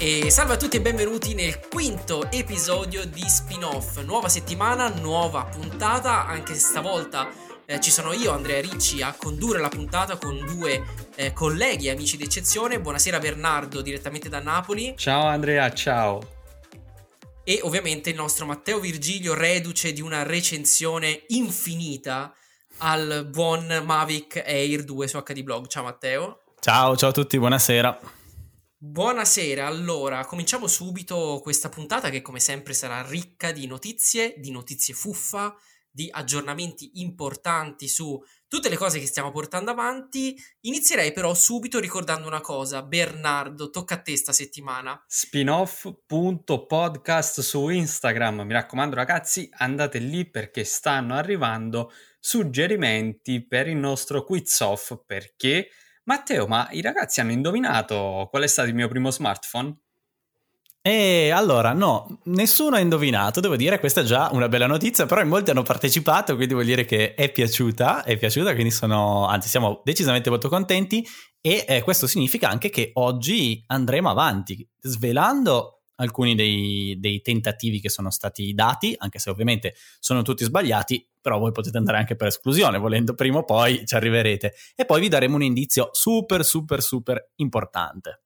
E salve a tutti e benvenuti nel quinto episodio di Spin-off. Nuova settimana, nuova puntata, anche stavolta eh, ci sono io, Andrea Ricci, a condurre la puntata con due eh, colleghi amici d'eccezione. Buonasera Bernardo, direttamente da Napoli. Ciao Andrea, ciao. E ovviamente il nostro Matteo Virgilio, reduce di una recensione infinita al buon Mavic Air 2 su HD Blog. Ciao Matteo. Ciao, ciao a tutti, buonasera. Buonasera, allora cominciamo subito questa puntata che come sempre sarà ricca di notizie, di notizie fuffa, di aggiornamenti importanti su tutte le cose che stiamo portando avanti. Inizierei però subito ricordando una cosa, Bernardo, tocca a te sta settimana. Spinoff.podcast su Instagram, mi raccomando ragazzi, andate lì perché stanno arrivando suggerimenti per il nostro quiz off perché Matteo, ma i ragazzi hanno indovinato qual è stato il mio primo smartphone? E allora, no, nessuno ha indovinato, devo dire, questa è già una bella notizia, però in molti hanno partecipato, quindi vuol dire che è piaciuta, è piaciuta, quindi sono, anzi siamo decisamente molto contenti e eh, questo significa anche che oggi andremo avanti, svelando alcuni dei, dei, tentativi che sono stati dati, anche se ovviamente sono tutti sbagliati, però voi potete andare anche per esclusione, volendo prima o poi ci arriverete. E poi vi daremo un indizio super, super, super importante.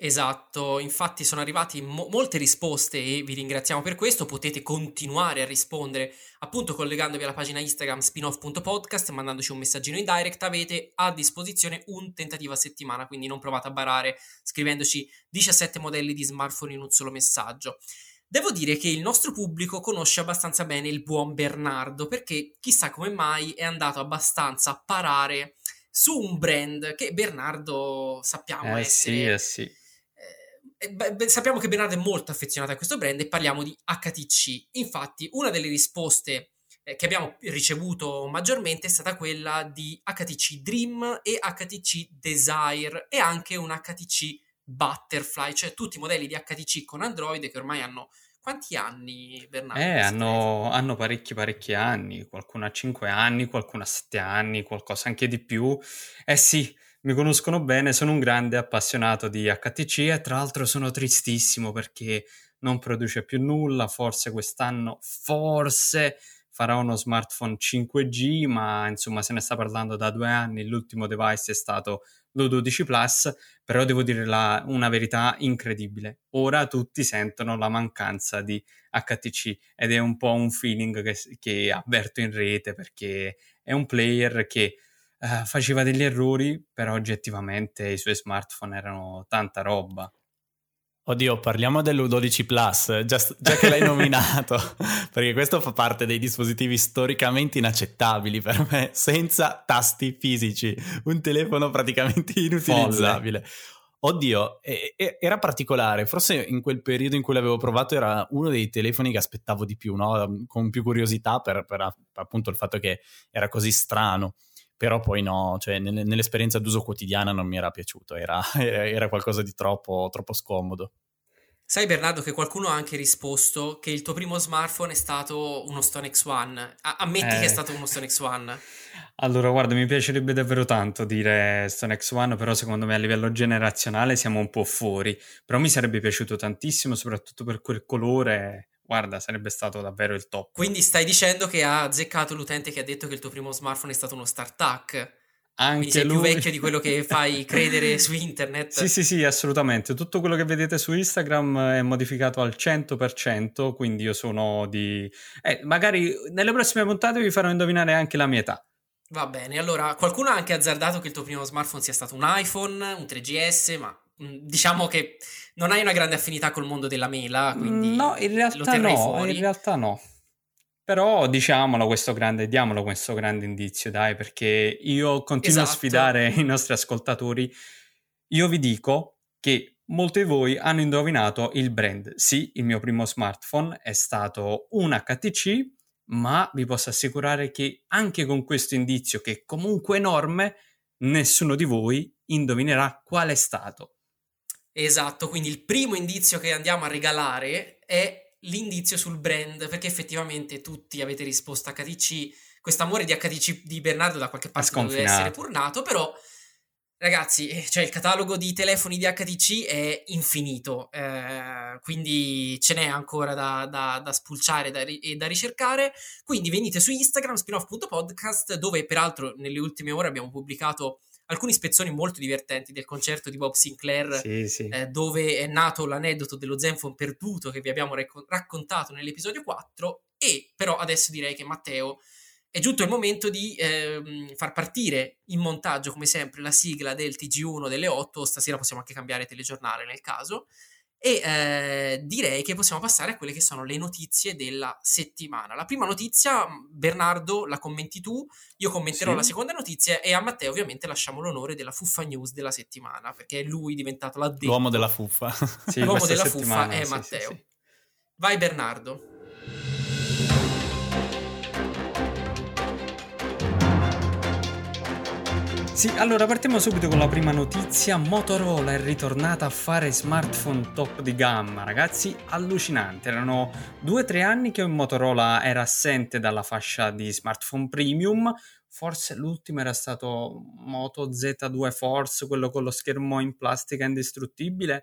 Esatto, infatti sono arrivate mo- molte risposte e vi ringraziamo per questo, potete continuare a rispondere appunto collegandovi alla pagina Instagram spinoff.podcast, mandandoci un messaggino in direct, avete a disposizione un tentativo a settimana, quindi non provate a barare scrivendoci 17 modelli di smartphone in un solo messaggio. Devo dire che il nostro pubblico conosce abbastanza bene il buon Bernardo perché chissà come mai è andato abbastanza a parare su un brand che Bernardo sappiamo eh essere... Sì, eh sì beh, sappiamo che Bernardo è molto affezionato a questo brand e parliamo di HTC. Infatti, una delle risposte eh, che abbiamo ricevuto maggiormente è stata quella di HTC Dream e HTC Desire e anche un HTC Butterfly, cioè tutti i modelli di HTC con Android che ormai hanno quanti anni, Bernardo? Eh, hanno, hanno, parecchi, parecchi anni. Qualcuno ha 5 anni, qualcuno ha 7 anni, qualcosa anche di più. Eh sì, mi conoscono bene, sono un grande appassionato di HTC e tra l'altro sono tristissimo perché non produce più nulla, forse quest'anno, forse farà uno smartphone 5G, ma insomma se ne sta parlando da due anni, l'ultimo device è stato l'12 Plus, però devo dire la, una verità incredibile. Ora tutti sentono la mancanza di HTC ed è un po' un feeling che, che avverto in rete perché è un player che uh, faceva degli errori, però oggettivamente i suoi smartphone erano tanta roba. Oddio, parliamo dell'U12 Plus, già, già che l'hai nominato, perché questo fa parte dei dispositivi storicamente inaccettabili per me, senza tasti fisici, un telefono praticamente inutilizzabile. Folle. Oddio, era particolare, forse in quel periodo in cui l'avevo provato era uno dei telefoni che aspettavo di più, no? con più curiosità per, per appunto il fatto che era così strano però poi no, cioè nell'esperienza d'uso quotidiana non mi era piaciuto, era, era qualcosa di troppo, troppo scomodo. Sai Bernardo che qualcuno ha anche risposto che il tuo primo smartphone è stato uno Stone X1. Ammetti eh. che è eh. stato uno Stone X1. Allora, guarda, mi piacerebbe davvero tanto dire Stone X1, però secondo me a livello generazionale siamo un po' fuori. Però mi sarebbe piaciuto tantissimo, soprattutto per quel colore guarda, sarebbe stato davvero il top. Quindi stai dicendo che ha azzeccato l'utente che ha detto che il tuo primo smartphone è stato uno StarTAC? Anche Quindi lui. più vecchio di quello che fai credere su internet. Sì, sì, sì, assolutamente. Tutto quello che vedete su Instagram è modificato al 100%, quindi io sono di... Eh, magari nelle prossime puntate vi farò indovinare anche la mia età. Va bene, allora qualcuno ha anche azzardato che il tuo primo smartphone sia stato un iPhone, un 3GS, ma mm, diciamo che non hai una grande affinità col mondo della mela, quindi no, in realtà no, fuori. in realtà no. Però diciamolo questo grande, diamolo questo grande indizio, dai, perché io continuo esatto. a sfidare i nostri ascoltatori. Io vi dico che molti di voi hanno indovinato il brand. Sì, il mio primo smartphone è stato un HTC, ma vi posso assicurare che anche con questo indizio, che è comunque enorme, nessuno di voi indovinerà qual è stato. Esatto, quindi il primo indizio che andiamo a regalare è l'indizio sul brand, perché effettivamente tutti avete risposto HTC, questo amore di HTC di Bernardo da qualche parte deve essere pur nato, però ragazzi, eh, cioè il catalogo di telefoni di HTC è infinito, eh, quindi ce n'è ancora da, da, da spulciare da, e da ricercare, quindi venite su Instagram, spinoff.podcast, dove peraltro nelle ultime ore abbiamo pubblicato alcuni spezzoni molto divertenti del concerto di Bob Sinclair, sì, sì. Eh, dove è nato l'aneddoto dello Zenfone perduto che vi abbiamo rec- raccontato nell'episodio 4. E però adesso direi che Matteo è giunto il momento di eh, far partire in montaggio, come sempre, la sigla del TG1 delle 8. Stasera possiamo anche cambiare telegiornale nel caso. E eh, direi che possiamo passare a quelle che sono le notizie della settimana. La prima notizia, Bernardo, la commenti tu, io commenterò sì. la seconda notizia e a Matteo ovviamente lasciamo l'onore della fuffa news della settimana, perché è lui diventato l'addetto. L'uomo della fuffa. sì, L'uomo della fuffa è sì, Matteo. Vai Bernardo. Sì, allora partiamo subito con la prima notizia. Motorola è ritornata a fare smartphone top di gamma, ragazzi, allucinante. Erano due o tre anni che Motorola era assente dalla fascia di smartphone premium. Forse l'ultimo era stato Moto Z2 Force, quello con lo schermo in plastica indistruttibile.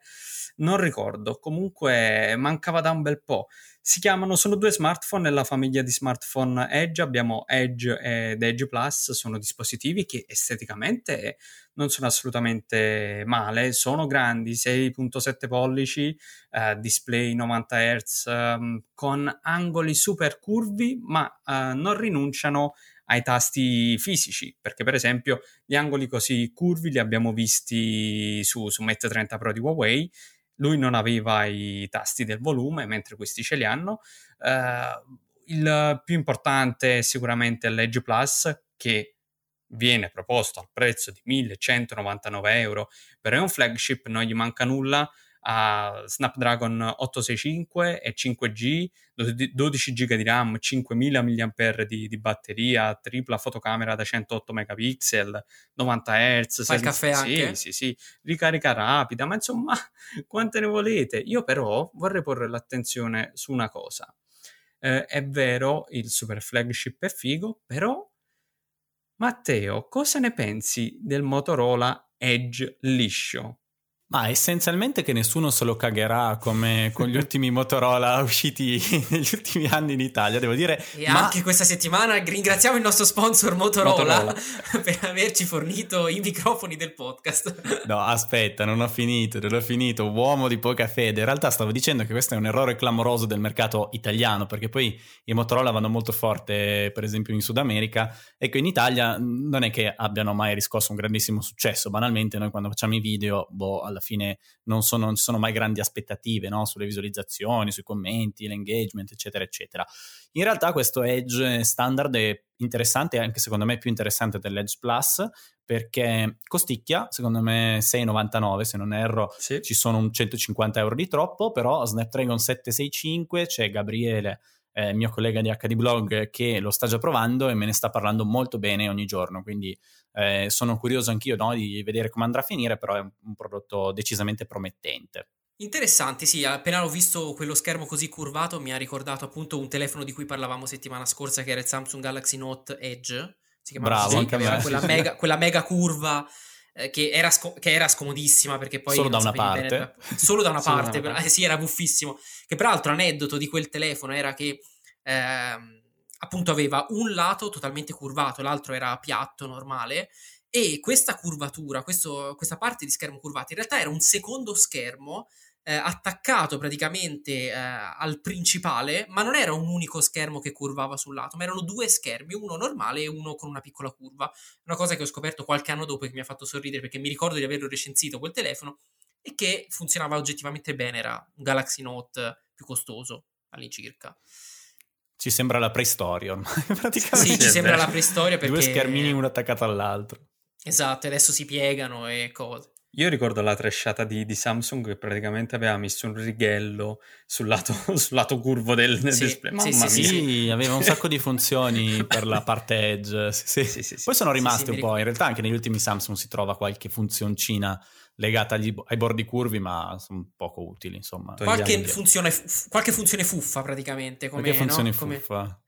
Non ricordo, comunque mancava da un bel po'. Si chiamano, sono due smartphone nella famiglia di smartphone Edge, abbiamo Edge ed Edge Plus, sono dispositivi che esteticamente non sono assolutamente male, sono grandi, 6.7 pollici, eh, display 90 Hz, eh, con angoli super curvi, ma eh, non rinunciano ai tasti fisici, perché per esempio gli angoli così curvi li abbiamo visti su, su Mate 30 Pro di Huawei, lui non aveva i tasti del volume, mentre questi ce li hanno. Uh, il più importante è sicuramente l'Edge Plus, che viene proposto al prezzo di 1199 euro, però è un flagship, non gli manca nulla, ha Snapdragon 865 e 5G, 12 GB di RAM, 5000 mAh di, di, batteria, tripla fotocamera da 108 megapixel, 90 Hz. Fa il caffè sì, anche? Sì, sì, ricarica rapida, ma insomma, quante ne volete? Io però vorrei porre l'attenzione su una cosa. Eh, è vero, il super flagship è figo, però Matteo, cosa ne pensi del Motorola Edge liscio? Ma essenzialmente che nessuno se lo cagherà come con gli ultimi Motorola usciti negli ultimi anni in Italia, devo dire. E ma... anche questa settimana ringraziamo il nostro sponsor Motorola, Motorola, per averci fornito i microfoni del podcast. No, aspetta, non ho finito, non ho finito. Uomo di poca fede. In realtà stavo dicendo che questo è un errore clamoroso del mercato italiano, perché poi i Motorola vanno molto forte, per esempio, in Sud America, e che in Italia non è che abbiano mai riscosso un grandissimo successo. Banalmente, noi quando facciamo i video, boh, alla fine non, sono, non ci sono mai grandi aspettative no? sulle visualizzazioni, sui commenti, l'engagement, eccetera, eccetera. In realtà questo Edge standard è interessante, anche secondo me più interessante dell'Edge Plus, perché costicchia, secondo me 6,99 se non erro, sì. ci sono un 150 euro di troppo, però Snapdragon 765 c'è Gabriele eh, mio collega di HD Blog che lo sta già provando e me ne sta parlando molto bene ogni giorno, quindi eh, sono curioso anch'io no, di vedere come andrà a finire, però è un, un prodotto decisamente promettente. Interessante, sì, appena ho visto quello schermo così curvato mi ha ricordato appunto un telefono di cui parlavamo settimana scorsa che era il Samsung Galaxy Note Edge, si chiamava Bravo, così, aveva quella, mega, quella mega curva eh, che, era sco- che, era scomodissima perché poi... Solo da una parte. Bene, solo da una solo parte, da una parte. Eh, sì, era buffissimo. Che peraltro aneddoto di quel telefono era che... Ehm, appunto aveva un lato totalmente curvato, l'altro era piatto, normale, e questa curvatura, questo, questa parte di schermo curvato, in realtà era un secondo schermo eh, attaccato praticamente eh, al principale, ma non era un unico schermo che curvava sul lato, ma erano due schermi, uno normale e uno con una piccola curva. Una cosa che ho scoperto qualche anno dopo e che mi ha fatto sorridere perché mi ricordo di averlo recensito quel telefono e che funzionava oggettivamente bene, era un Galaxy Note più costoso all'incirca. Ci sembra la preistoria ormai, praticamente. Sì, ci sembra la preistoria perché... Due schermini uno attaccato all'altro. Esatto, adesso si piegano e cose. Io ricordo la tresciata di, di, Samsung che praticamente aveva messo un righello sul lato, sul lato curvo del, del sì, display. Mamma sì, mia. sì, aveva un sacco di funzioni per la parte edge. Poi sono rimasti un po'. In realtà anche negli ultimi Samsung si trova qualche funzioncina legata agli, ai bordi curvi, ma sono poco utili, insomma. Qualche funzione, qualche funzione, fuffa praticamente. Come, qualche funzione no? fuffa. Come...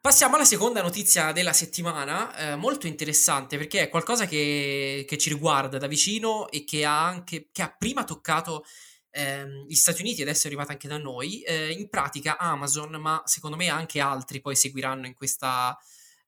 Passiamo alla seconda notizia della settimana, eh, molto interessante perché è qualcosa che, che, ci riguarda da vicino e che ha, anche, che ha prima toccato ehm, gli Stati Uniti adesso è arrivata anche da noi. Eh, in pratica Amazon, ma secondo me anche altri poi seguiranno in questa,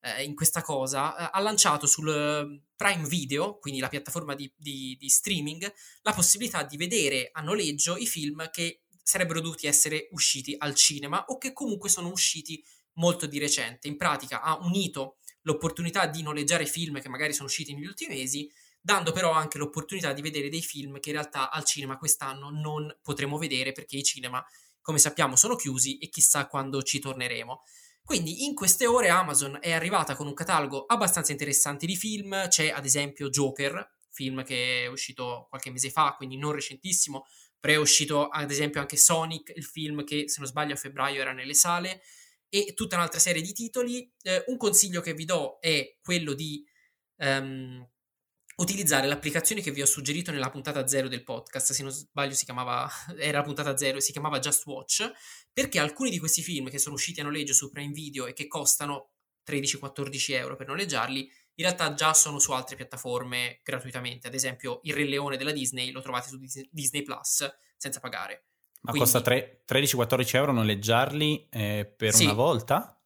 eh, in questa cosa, eh, ha lanciato sul ehm, Prime Video, quindi la piattaforma di, di, di streaming, la possibilità di vedere a noleggio i film che sarebbero dovuti essere usciti al cinema o che comunque sono usciti molto di recente. In pratica ha unito l'opportunità di noleggiare film che magari sono usciti negli ultimi mesi, dando però anche l'opportunità di vedere dei film che in realtà al cinema quest'anno non potremo vedere perché i cinema, come sappiamo, sono chiusi e chissà quando ci torneremo. Quindi in queste ore Amazon è arrivata con un catalogo abbastanza interessante di film, c'è ad esempio Joker, film che è uscito qualche mese fa, quindi non recentissimo, però è uscito ad esempio anche Sonic, il film che se non sbaglio a febbraio era nelle sale, e tutta un'altra serie di titoli. Eh, un consiglio che vi do è quello di um, utilizzare l'applicazione che vi ho suggerito nella puntata zero del podcast, se non sbaglio si chiamava, era la puntata zero e si chiamava Just Watch, perché alcuni di questi film che sono usciti a noleggio su Prime Video e che costano 13-14 euro per noleggiarli, in realtà già sono su altre piattaforme gratuitamente, ad esempio Il Re Leone della Disney lo trovate su Disney Plus senza pagare. Ma Quindi, costa 13-14 euro noleggiarli eh, per sì. una volta?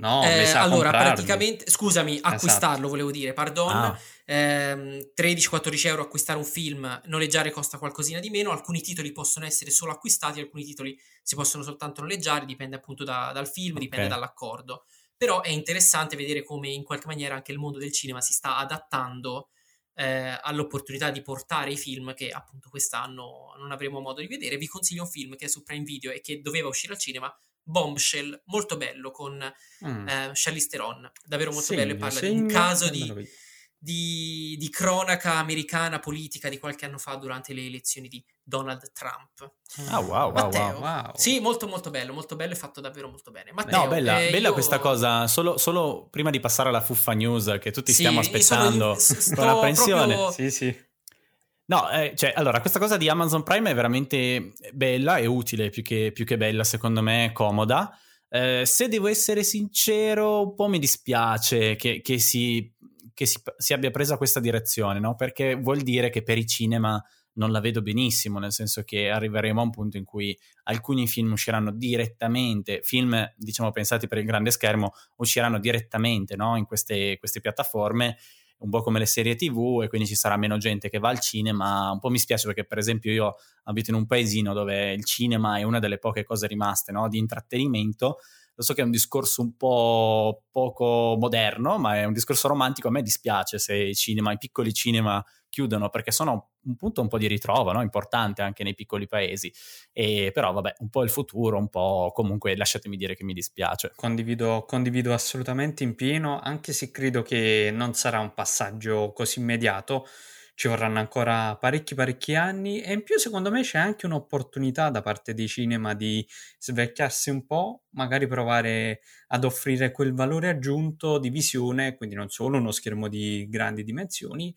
No, eh, allora praticamente, scusami, esatto. acquistarlo esatto. volevo dire, pardon, ah. ehm, 13-14 euro acquistare un film, noleggiare costa qualcosina di meno, alcuni titoli possono essere solo acquistati, alcuni titoli si possono soltanto noleggiare, dipende appunto da, dal film, okay. dipende dall'accordo. Però è interessante vedere come in qualche maniera anche il mondo del cinema si sta adattando eh, all'opportunità di portare i film che appunto quest'anno non avremo modo di vedere. Vi consiglio un film che è su Prime Video e che doveva uscire al cinema, Bombshell, molto bello con mm. eh, Charlize Theron, davvero molto segno, bello e parla segno, di un caso di, di, di, cronaca americana politica di qualche anno fa durante le elezioni di Donald Trump. Ah, wow, Matteo, wow, wow. Sì, molto, molto bello, molto bello e fatto davvero molto bene. Matteo, no, bella, eh, bella io... questa cosa. Solo, solo, prima di passare alla fuffa news che tutti sì, stiamo aspettando sono, con apprensione. Proprio... Sì, sì. No, eh, cioè, allora, questa cosa di Amazon Prime è veramente bella e utile, più che, più che bella, secondo me, comoda. Eh, se devo essere sincero, un po' mi dispiace che, che, si, che si, si, abbia presa questa direzione, no? Perché vuol dire che per i cinema non la vedo benissimo, nel senso che arriveremo a un punto in cui alcuni film usciranno direttamente, film diciamo pensati per il grande schermo, usciranno direttamente no? in queste, queste piattaforme un po' come le serie tv e quindi ci sarà meno gente che va al cinema. Un po' mi spiace perché per esempio io abito in un paesino dove il cinema è una delle poche cose rimaste no? di intrattenimento. Lo so che è un discorso un po' poco moderno, ma è un discorso romantico. A me dispiace se i cinema, i piccoli cinema chiudono perché sono un punto un po' di ritrovo no? importante anche nei piccoli paesi. E, però vabbè, un po' il futuro, un po' comunque lasciatemi dire che mi dispiace. Condivido, condivido assolutamente in pieno, anche se credo che non sarà un passaggio così immediato. Ci vorranno ancora parecchi parecchi anni e in più secondo me c'è anche un'opportunità da parte dei cinema di svecchiarsi un po', magari provare ad offrire quel valore aggiunto di visione, quindi non solo uno schermo di grandi dimensioni,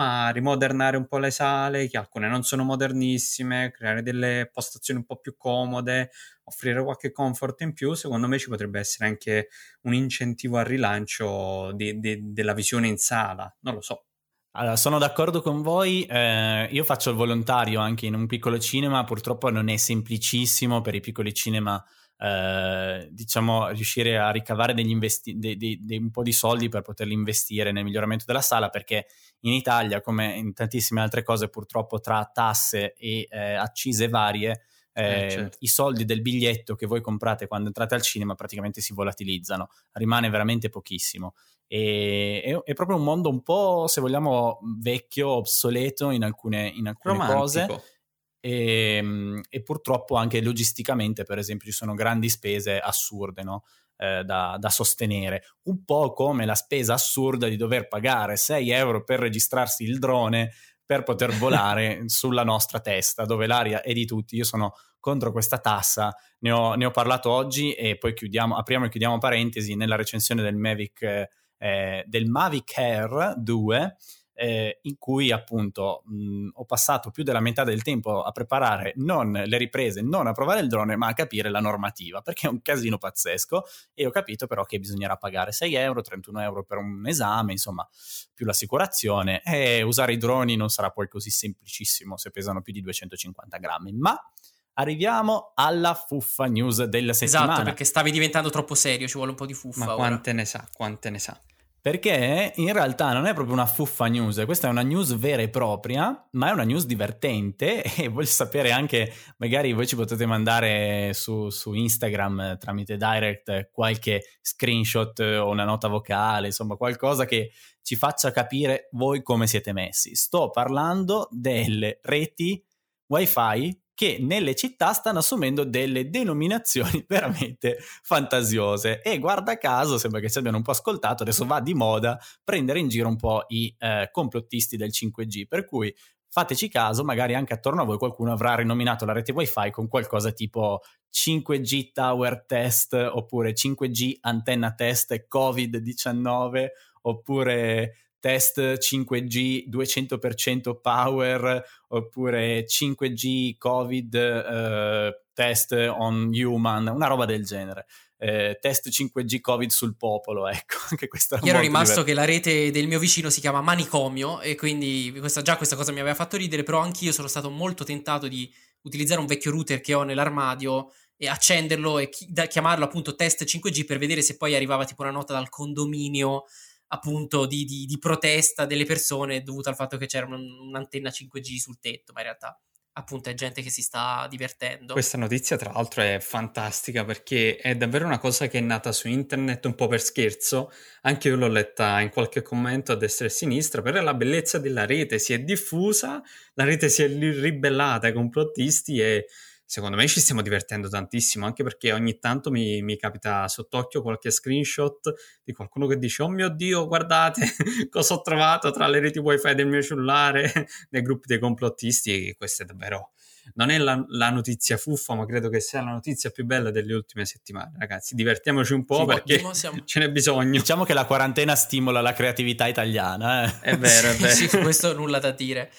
ma rimodernare un po' le sale, che alcune non sono modernissime, creare delle postazioni un po' più comode, offrire qualche comfort in più, secondo me ci potrebbe essere anche un incentivo al rilancio di, di, della visione in sala, non lo so. Allora, sono d'accordo con voi, eh, io faccio il volontario anche in un piccolo cinema, purtroppo non è semplicissimo per i piccoli cinema eh, diciamo, riuscire a ricavare degli investi- de- de- de- un po' di soldi per poterli investire nel miglioramento della sala, perché in Italia, come in tantissime altre cose, purtroppo tra tasse e eh, accise varie, eh, eh, certo. i soldi del biglietto che voi comprate quando entrate al cinema praticamente si volatilizzano, rimane veramente pochissimo. E, è, è, proprio un mondo un po', se vogliamo, vecchio, obsoleto in alcune, in alcune cose e, ehm, e, purtroppo anche logisticamente, per esempio, ci sono grandi spese assurde no? eh, da, da, sostenere. Un po' come la spesa assurda di dover pagare 6 euro per registrarsi il drone per poter volare sulla nostra testa, dove l'aria è di tutti. Io sono contro questa tassa, ne ho, ne ho parlato oggi e poi chiudiamo, apriamo e chiudiamo parentesi nella recensione del Mavic, eh, del Mavic Air 2 eh, in cui appunto mh, ho passato più della metà del tempo a preparare non le riprese, non a provare il drone, ma a capire la normativa, perché è un casino pazzesco e ho capito però che bisognerà pagare 6 euro, 31 euro per un esame, insomma, più l'assicurazione e usare i droni non sarà poi così semplicissimo se pesano più di 250 grammi, ma arriviamo alla fuffa news della settimana. Esatto, perché stavi diventando troppo serio, ci vuole un po' di fuffa. Ma quante ora. ne sa, quante ne sa. Perché in realtà non è proprio una fuffa news, questa è una news vera e propria, ma è una news divertente e voglio sapere anche, magari voi ci potete mandare su, su Instagram tramite direct qualche screenshot o una nota vocale, insomma qualcosa che ci faccia capire voi come siete messi. Sto parlando delle reti wifi che nelle città stanno assumendo delle denominazioni veramente fantasiose. E guarda caso, sembra che ci abbiano un po' ascoltato, adesso va di moda prendere in giro un po' i eh, complottisti del 5G, per cui fateci caso, magari anche attorno a voi qualcuno avrà rinominato la rete wifi con qualcosa tipo 5G Tower Test oppure 5G Antenna Test Covid-19 oppure test 5G 200% power oppure 5G Covid eh, test on human, una roba del genere. Eh, test 5G Covid sul popolo, ecco, anche questo Io ero rimasto divertente. che la rete del mio vicino si chiama Manicomio e quindi questa, già questa cosa mi aveva fatto ridere, però anch'io sono stato molto tentato di utilizzare un vecchio router che ho nell'armadio e accenderlo e chi- chiamarlo appunto test 5G per vedere se poi arrivava tipo una nota dal condominio appunto di, di, di, protesta delle persone dovuta al fatto che c'era un, un'antenna 5G sul tetto, ma in realtà appunto è gente che si sta divertendo. Questa notizia tra l'altro è fantastica perché è davvero una cosa che è nata su internet un po' per scherzo, anche io l'ho letta in qualche commento a destra e a sinistra, però la bellezza della rete si è diffusa, la rete si è ribellata ai complottisti e secondo me ci stiamo divertendo tantissimo, anche perché ogni tanto mi, mi, capita sott'occhio qualche screenshot di qualcuno che dice, oh mio Dio, guardate cosa ho trovato tra le reti wifi del mio cellulare, nei gruppi dei complottisti, e questa è davvero... Non è la, la, notizia fuffa, ma credo che sia la notizia più bella delle ultime settimane. Ragazzi, divertiamoci un po' sì, perché siamo... ce n'è bisogno. Diciamo che la quarantena stimola la creatività italiana. Eh? È vero, è vero. sì, questo nulla da dire.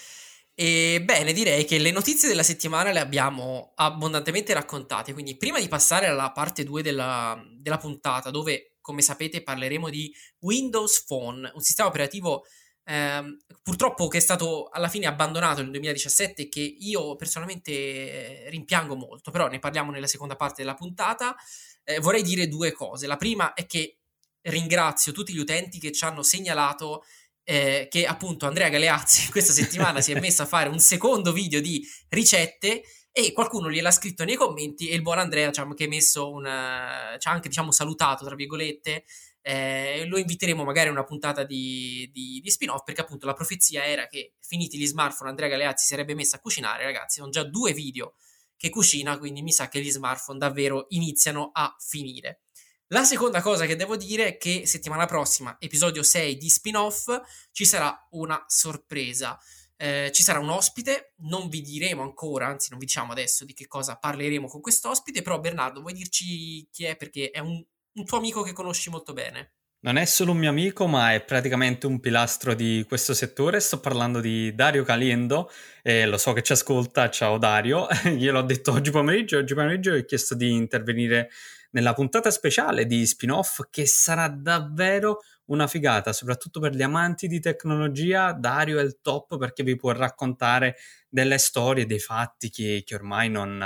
E bene, direi che le notizie della settimana le abbiamo abbondantemente raccontate, quindi prima di passare alla parte 2 della, della puntata, dove come sapete parleremo di Windows Phone, un sistema operativo eh, purtroppo che è stato alla fine abbandonato nel 2017 che io personalmente rimpiango molto, però ne parliamo nella seconda parte della puntata. Eh, vorrei dire due cose. La prima è che ringrazio tutti gli utenti che ci hanno segnalato eh, che appunto Andrea Galeazzi questa settimana si è messo a fare un secondo video di ricette e qualcuno gliel'ha scritto nei commenti e il buon Andrea ci ha anche messo una, ci ha anche diciamo salutato tra virgolette eh, lo inviteremo magari a una puntata di, di, di, spin-off perché appunto la profezia era che finiti gli smartphone Andrea Galeazzi sarebbe messo a cucinare ragazzi sono già due video che cucina quindi mi sa che gli smartphone davvero iniziano a finire la seconda cosa che devo dire è che settimana prossima, episodio 6 di spin-off, ci sarà una sorpresa. Eh, ci sarà un ospite, non vi diremo ancora, anzi non vi diciamo adesso di che cosa parleremo con questo ospite, però Bernardo vuoi dirci chi è perché è un, un tuo amico che conosci molto bene. Non è solo un mio amico, ma è praticamente un pilastro di questo settore. Sto parlando di Dario Caliendo, e lo so che ci ascolta. Ciao Dario, gliel'ho detto oggi pomeriggio. Oggi pomeriggio ho chiesto di intervenire nella puntata speciale di spin-off che sarà davvero una figata, soprattutto per gli amanti di tecnologia. Dario è il top perché vi può raccontare delle storie, dei fatti che, che ormai non,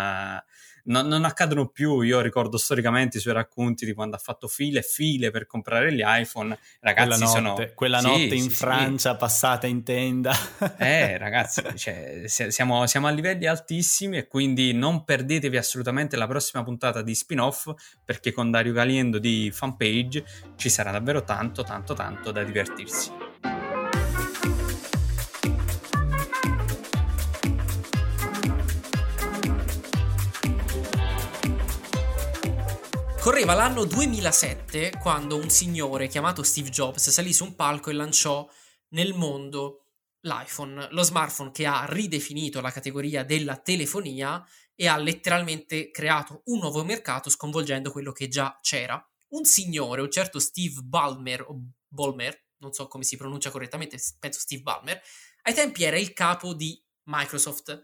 non, non, accadono più. Io ricordo storicamente i suoi racconti di quando ha fatto file e file per comprare gli iPhone. Ragazzi, quella notte, sono... quella sì, notte in sì, Francia sì. passata in tenda. eh, ragazzi, cioè, siamo, siamo, a livelli altissimi e quindi non perdetevi assolutamente la prossima puntata di spin-off perché con Dario Caliendo di fanpage ci sarà davvero tanto, tanto, tanto da divertirsi. Correva l'anno 2007 quando un signore chiamato Steve Jobs salì su un palco e lanciò nel mondo l'iPhone, lo smartphone che ha ridefinito la categoria della telefonia e ha letteralmente creato un nuovo mercato sconvolgendo quello che già c'era. Un signore, un certo Steve Ballmer o Ballmer, non so come si pronuncia correttamente, penso Steve Ballmer, ai tempi era il capo di Microsoft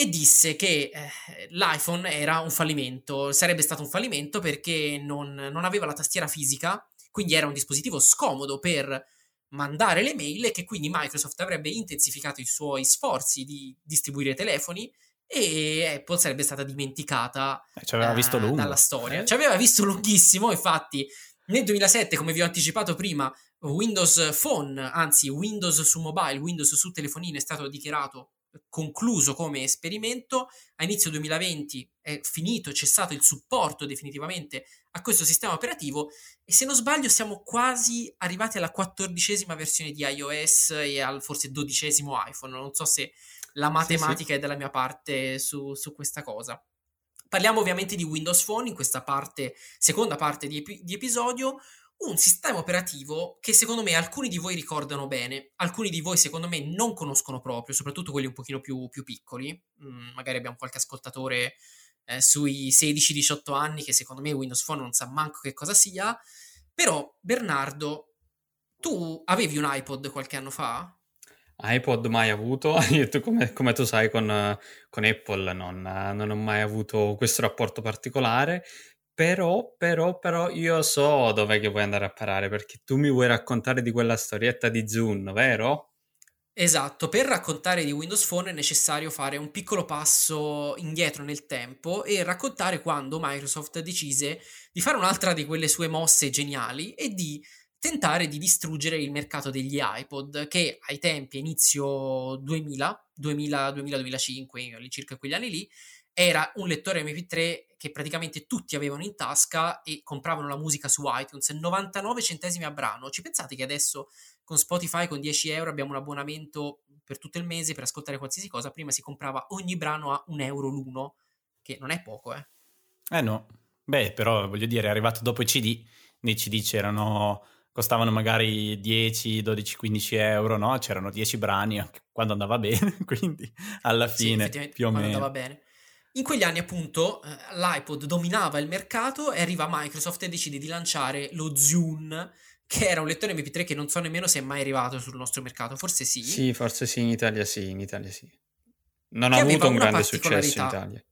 e disse che eh, l'iPhone era un fallimento, sarebbe stato un fallimento perché non, non, aveva la tastiera fisica, quindi era un dispositivo scomodo per mandare le mail e che quindi Microsoft avrebbe intensificato i suoi sforzi di distribuire telefoni e Apple sarebbe stata dimenticata eh, ci aveva visto lungo. dalla storia. Eh. Ci aveva visto lunghissimo, infatti nel 2007, come vi ho anticipato prima, Windows Phone, anzi Windows su mobile, Windows su telefonino è stato dichiarato concluso come esperimento. A inizio 2020 è finito, è cessato il supporto definitivamente a questo sistema operativo e se non sbaglio siamo quasi arrivati alla quattordicesima versione di iOS e al forse dodicesimo iPhone. Non so se la matematica sì, sì. è dalla mia parte su, su, questa cosa. Parliamo ovviamente di Windows Phone in questa parte, seconda parte di, epi- di episodio un sistema operativo che secondo me alcuni di voi ricordano bene, alcuni di voi secondo me non conoscono proprio, soprattutto quelli un pochino più, più piccoli, mm, magari abbiamo qualche ascoltatore eh, sui 16-18 anni che secondo me Windows Phone non sa manco che cosa sia, però Bernardo, tu avevi un iPod qualche anno fa? iPod mai avuto, come, come, tu sai con, con Apple non, non, ho mai avuto questo rapporto particolare, però, però, però io so dove che vuoi andare a parare perché tu mi vuoi raccontare di quella storietta di Zune, vero? Esatto, per raccontare di Windows Phone è necessario fare un piccolo passo indietro nel tempo e raccontare quando Microsoft decise di fare un'altra di quelle sue mosse geniali e di tentare di distruggere il mercato degli iPod che ai tempi, inizio 2000, 2000, 2000 2005, circa quegli anni lì, era un lettore MP3 che praticamente tutti avevano in tasca e compravano la musica su iTunes, 99 centesimi a brano. Ci pensate che adesso con Spotify con 10 euro abbiamo un abbonamento per tutto il mese per ascoltare qualsiasi cosa? Prima si comprava ogni brano a un euro l'uno, che non è poco, eh. Eh no, beh, però voglio dire, è arrivato dopo i CD, nei CD c'erano costavano magari 10, 12, 15 euro, no? C'erano 10 brani quando andava bene, quindi alla fine sì, più o meno. andava bene. In quegli anni, appunto, eh, l'iPod dominava il mercato e arriva Microsoft e decide di lanciare lo Zune, che era un lettore MP3 che non so nemmeno se è mai arrivato sul nostro mercato, forse sì. Sì, forse sì, in Italia sì, in Italia sì. Non ha avuto un grande successo in Italia.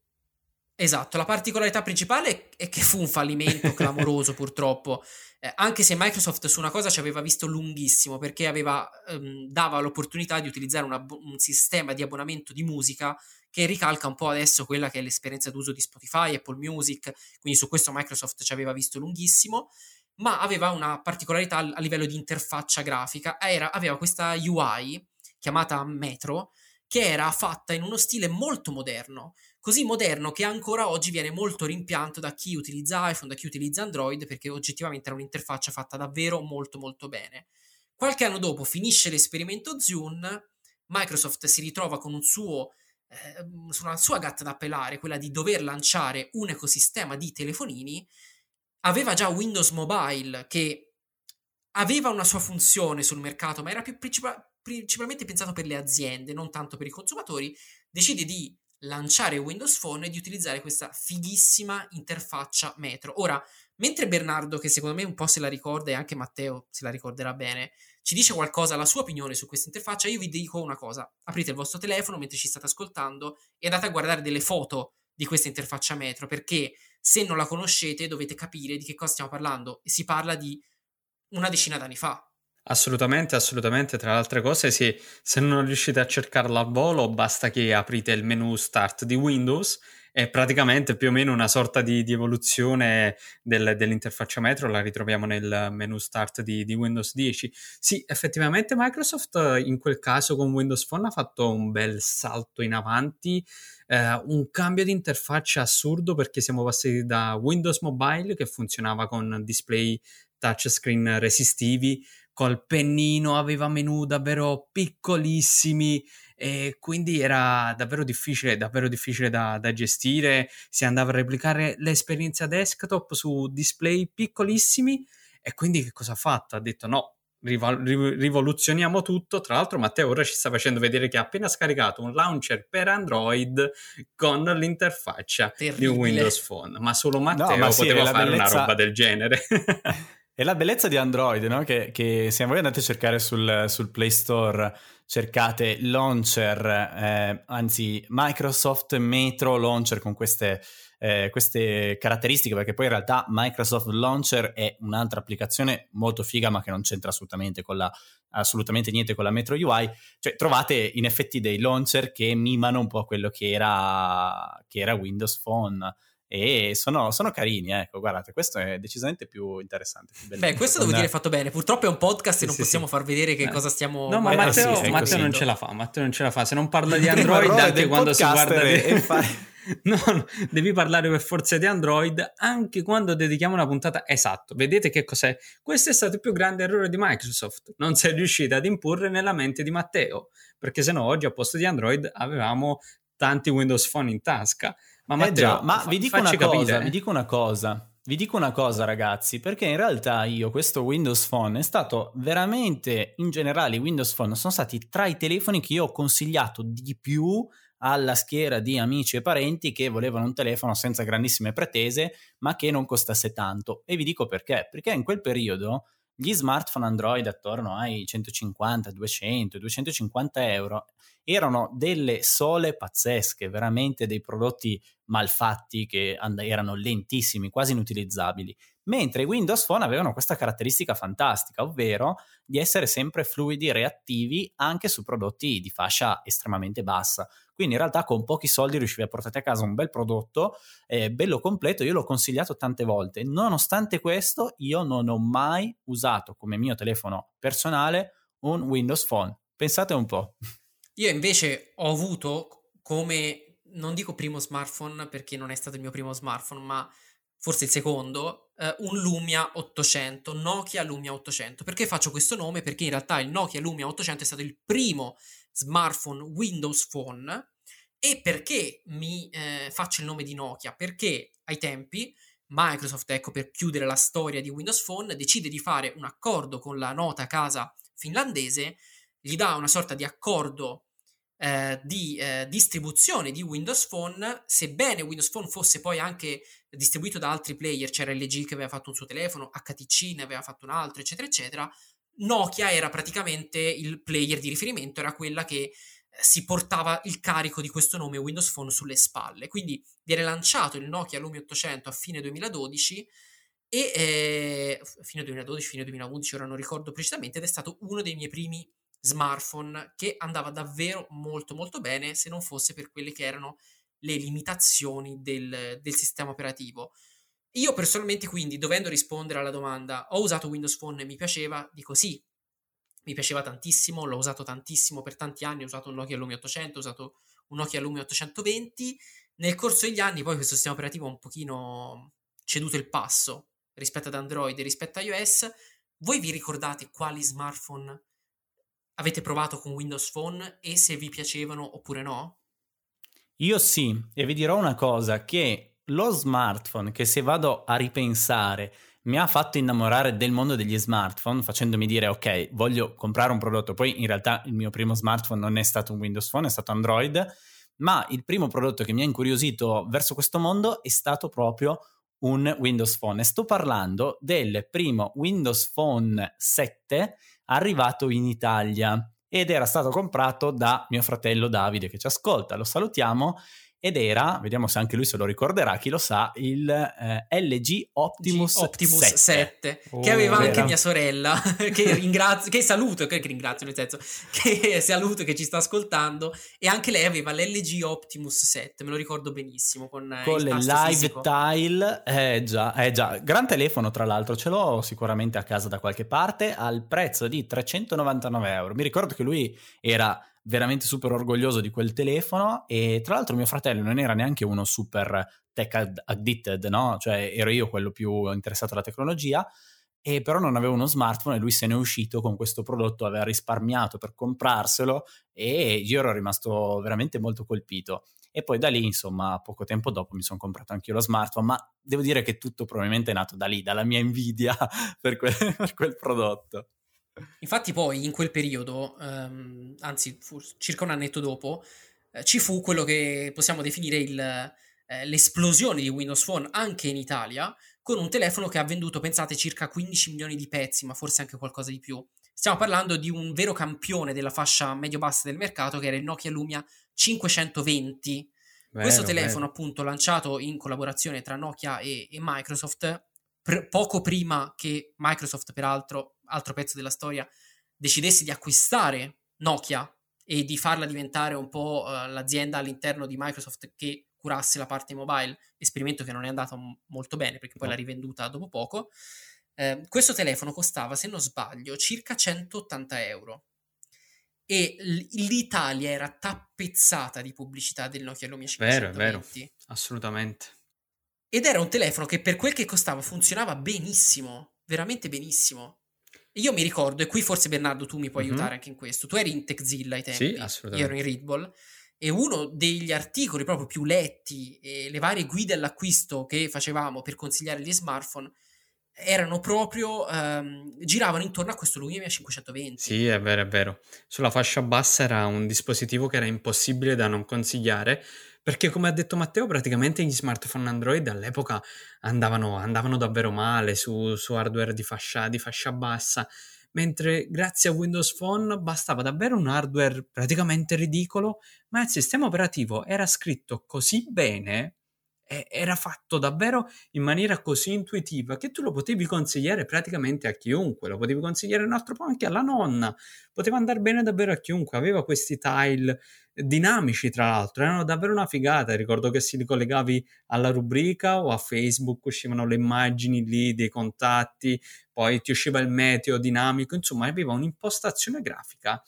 Esatto, la particolarità principale è che fu un fallimento clamoroso purtroppo, eh, anche se Microsoft su una cosa ci aveva visto lunghissimo perché aveva, ehm, dava l'opportunità di utilizzare una, un sistema di abbonamento di musica che ricalca un po' adesso quella che è l'esperienza d'uso di Spotify, Apple Music, quindi su questo Microsoft ci aveva visto lunghissimo, ma aveva una particolarità a livello di interfaccia grafica, era, aveva questa UI chiamata Metro, che era fatta in uno stile molto moderno, così moderno che ancora oggi viene molto rimpianto da chi utilizza iPhone, da chi utilizza Android, perché oggettivamente era un'interfaccia fatta davvero molto molto bene. Qualche anno dopo finisce l'esperimento Zune, Microsoft si ritrova con un suo eh, una sua gatta da pelare, quella di dover lanciare un ecosistema di telefonini, aveva già Windows Mobile che aveva una sua funzione sul mercato, ma era più principal- principalmente pensato per le aziende, non tanto per i consumatori, decide di lanciare Windows Phone e di utilizzare questa fighissima interfaccia Metro. Ora, mentre Bernardo, che secondo me un po' se la ricorda e anche Matteo se la ricorderà bene, ci dice qualcosa, la sua opinione su questa interfaccia, io vi dico una cosa. Aprite il vostro telefono mentre ci state ascoltando e andate a guardare delle foto di questa interfaccia Metro, perché se non la conoscete dovete capire di che cosa stiamo parlando. E si parla di una decina d'anni fa. Assolutamente, assolutamente. Tra le altre cose, sì, se non riuscite a cercarla al volo, basta che aprite il menu Start di Windows è praticamente più o meno una sorta di, di evoluzione del, dell'interfaccia Metro, la ritroviamo nel menu start di, di, Windows 10. Sì, effettivamente Microsoft in quel caso con Windows Phone ha fatto un bel salto in avanti, eh, un cambio di interfaccia assurdo perché siamo passati da Windows Mobile che funzionava con display touchscreen resistivi, col pennino, aveva menu davvero piccolissimi e quindi era davvero difficile, davvero difficile da, da, gestire. Si andava a replicare l'esperienza desktop su display piccolissimi e quindi che cosa ha fatto? Ha detto no. Rivoluzioniamo tutto. Tra l'altro, Matteo ora ci sta facendo vedere che ha appena scaricato un launcher per Android con l'interfaccia Terribile. di Windows Phone. Ma solo Matteo no, ma sì, poteva fare bellezza... una roba del genere. È la bellezza di Android, no? Che, che se voi andate a cercare sul, sul Play Store, cercate Launcher, eh, anzi Microsoft Metro Launcher con queste, eh, queste, caratteristiche, perché poi in realtà Microsoft Launcher è un'altra applicazione molto figa, ma che non c'entra assolutamente, la, assolutamente niente con la Metro UI. Cioè, trovate in effetti dei launcher che mimano un po' quello che era, che era Windows Phone e sono, sono, carini, ecco, guardate, questo è decisamente più interessante. Più Beh, questo devo dire fatto bene, purtroppo è un podcast sì, e non sì, possiamo sì. far vedere che eh. cosa stiamo... No, ma Matteo, eh, Matteo non ce la fa, Matteo non ce la fa, se non parla di Android anche quando si guarda... Di... Fai... No, no, devi parlare per forza di Android anche quando dedichiamo una puntata. Esatto, vedete che cos'è? Questo è stato il più grande errore di Microsoft. Non si è riuscita ad imporre nella mente di Matteo, perché sennò oggi a posto di Android avevamo tanti Windows Phone in tasca. Ma, Matteo, eh già, ma fa, vi, dico una cosa, vi dico una cosa. Vi dico una cosa, ragazzi, perché in realtà io questo Windows Phone è stato veramente, in generale, i Windows Phone sono stati tra i telefoni che io ho consigliato di più alla schiera di amici e parenti che volevano un telefono senza grandissime pretese, ma che non costasse tanto. E vi dico perché, perché in quel periodo gli smartphone Android attorno ai 150, 200, 250 euro erano delle sole pazzesche, veramente dei prodotti malfatti che erano lentissimi, quasi inutilizzabili, mentre i Windows Phone avevano questa caratteristica fantastica, ovvero di essere sempre fluidi reattivi anche su prodotti di fascia estremamente bassa. Quindi in realtà con pochi soldi riuscivi a portare a casa un bel prodotto, eh, bello completo, io l'ho consigliato tante volte. Nonostante questo, io non ho mai usato come mio telefono personale un Windows Phone. Pensate un po'. Io invece ho avuto come, non dico primo smartphone perché non è stato il mio primo smartphone, ma forse il secondo, eh, un Lumia 800, Nokia Lumia 800. Perché faccio questo nome? Perché in realtà il Nokia Lumia 800 è stato il primo smartphone Windows Phone e perché mi eh, faccio il nome di Nokia? Perché ai tempi Microsoft, ecco per chiudere la storia di Windows Phone, decide di fare un accordo con la nota casa finlandese, gli dà una sorta di accordo eh, di eh, distribuzione di Windows Phone, sebbene Windows Phone fosse poi anche distribuito da altri player, c'era LG che aveva fatto un suo telefono, HTC ne aveva fatto un altro, eccetera, eccetera, Nokia era praticamente il player di riferimento, era quella che si portava il carico di questo nome Windows Phone sulle spalle. Quindi viene lanciato il Nokia Lumia 800 a fine 2012 e eh, fine 2012, fine 2011, ora non ricordo precisamente, ed è stato uno dei miei primi smartphone che andava davvero molto molto bene se non fosse per quelle che erano le limitazioni del, del sistema operativo. Io personalmente quindi, dovendo rispondere alla domanda, ho usato Windows Phone e mi piaceva? Dico sì, mi piaceva tantissimo, l'ho usato tantissimo per tanti anni, ho usato un Nokia Lumia 800, ho usato un Nokia Lumia 820. Nel corso degli anni poi questo sistema operativo ha un pochino ceduto il passo rispetto ad Android e rispetto a iOS. Voi vi ricordate quali smartphone avete provato con Windows Phone e se vi piacevano oppure no? Io sì, e vi dirò una cosa, che lo smartphone che se vado a ripensare mi ha fatto innamorare del mondo degli smartphone, facendomi dire ok, voglio comprare un prodotto. Poi in realtà il mio primo smartphone non è stato un Windows Phone, è stato Android, ma il primo prodotto che mi ha incuriosito verso questo mondo è stato proprio un Windows Phone. E sto parlando del primo Windows Phone 7 arrivato in Italia ed era stato comprato da mio fratello Davide che ci ascolta. Lo salutiamo ed era, vediamo se anche lui se lo ricorderà, chi lo sa, il eh, LG Optimus, Optimus 7, 7 oh, che aveva anche mia sorella, che ringrazio, che saluto, che, che ringrazio nel senso, che saluto che ci sta ascoltando e anche lei aveva l'LG Optimus 7, me lo ricordo benissimo, con, con le live fisico. tile, eh già, eh già, gran telefono tra l'altro, ce l'ho sicuramente a casa da qualche parte, al prezzo di 399 euro, mi ricordo che lui era veramente super orgoglioso di quel telefono e tra l'altro mio fratello non era neanche uno super tech addicted, no? Cioè ero io quello più interessato alla tecnologia e però non aveva uno smartphone e lui se ne è uscito con questo prodotto, aveva risparmiato per comprarselo e io ero rimasto veramente molto colpito. E poi da lì, insomma, poco tempo dopo mi sono comprato anche io lo smartphone, ma devo dire che tutto probabilmente è nato da lì, dalla mia invidia per quel, per quel prodotto. Infatti poi in quel periodo, ehm, anzi circa un annetto dopo, eh, ci fu quello che possiamo definire il, eh, l'esplosione di Windows Phone anche in Italia, con un telefono che ha venduto, pensate, circa 15 milioni di pezzi, ma forse anche qualcosa di più. Stiamo parlando di un vero campione della fascia medio-bassa del mercato, che era il Nokia Lumia 520. Vero, Questo telefono, vero. appunto, lanciato in collaborazione tra Nokia e, e Microsoft, pr- poco prima che Microsoft, peraltro, altro pezzo della storia, decidesse di acquistare Nokia e di farla diventare un po' uh, l'azienda all'interno di Microsoft che curasse la parte mobile, esperimento che non è andato m- molto bene perché poi l'ha rivenduta dopo poco. Eh, questo telefono costava, se non sbaglio, circa 180 euro e l- l'Italia era tappezzata di pubblicità del Nokia Lumia 520. Vero, vero, assolutamente. Ed era un telefono che per quel che costava funzionava benissimo, veramente benissimo. Io mi ricordo, e qui forse Bernardo tu mi puoi mm-hmm. aiutare anche in questo, tu eri in Techzilla ai tempi, sì, assolutamente. io ero in Readball, e uno degli articoli proprio più letti e le varie guide all'acquisto che facevamo per consigliare gli smartphone erano proprio um, giravano intorno a questo Lumia 520. Sì, è vero, è vero. Sulla fascia bassa era un dispositivo che era impossibile da non consigliare perché come ha detto Matteo, praticamente gli smartphone Android all'epoca andavano, andavano davvero male su, su hardware di fascia, di fascia bassa mentre grazie a Windows Phone bastava davvero un hardware praticamente ridicolo, ma il sistema operativo era scritto così bene era fatto davvero in maniera così intuitiva che tu lo potevi consigliare praticamente a chiunque, lo potevi consigliare un altro po' anche alla nonna, poteva andare bene davvero a chiunque, aveva questi tile dinamici tra l'altro, erano davvero una figata, ricordo che se li collegavi alla rubrica o a Facebook uscivano le immagini lì dei contatti, poi ti usciva il meteo dinamico, insomma aveva un'impostazione grafica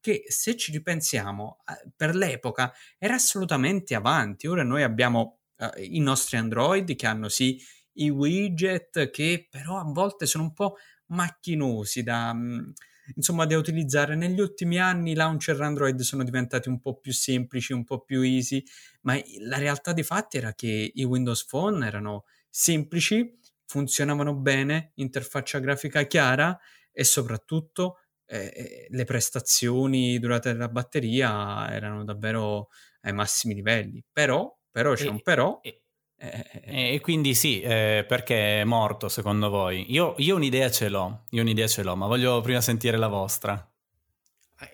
che se ci ripensiamo eh, per l'epoca era assolutamente avanti, ora noi abbiamo uh, i nostri Android che hanno sì i widget che però a volte sono un po' macchinosi da, mm, insomma, da utilizzare. Negli ultimi anni i launcher Android sono diventati un po' più semplici, un po' più easy, ma la realtà dei fatti era che i Windows Phone erano semplici, funzionavano bene, interfaccia grafica chiara e soprattutto eh, eh le prestazioni durate della batteria erano davvero ai massimi livelli. Però però c'è e, un però. E, e, e quindi sì, eh, perché è morto secondo voi? Io, io, un'idea ce l'ho, io un'idea ce l'ho, ma voglio prima sentire la vostra.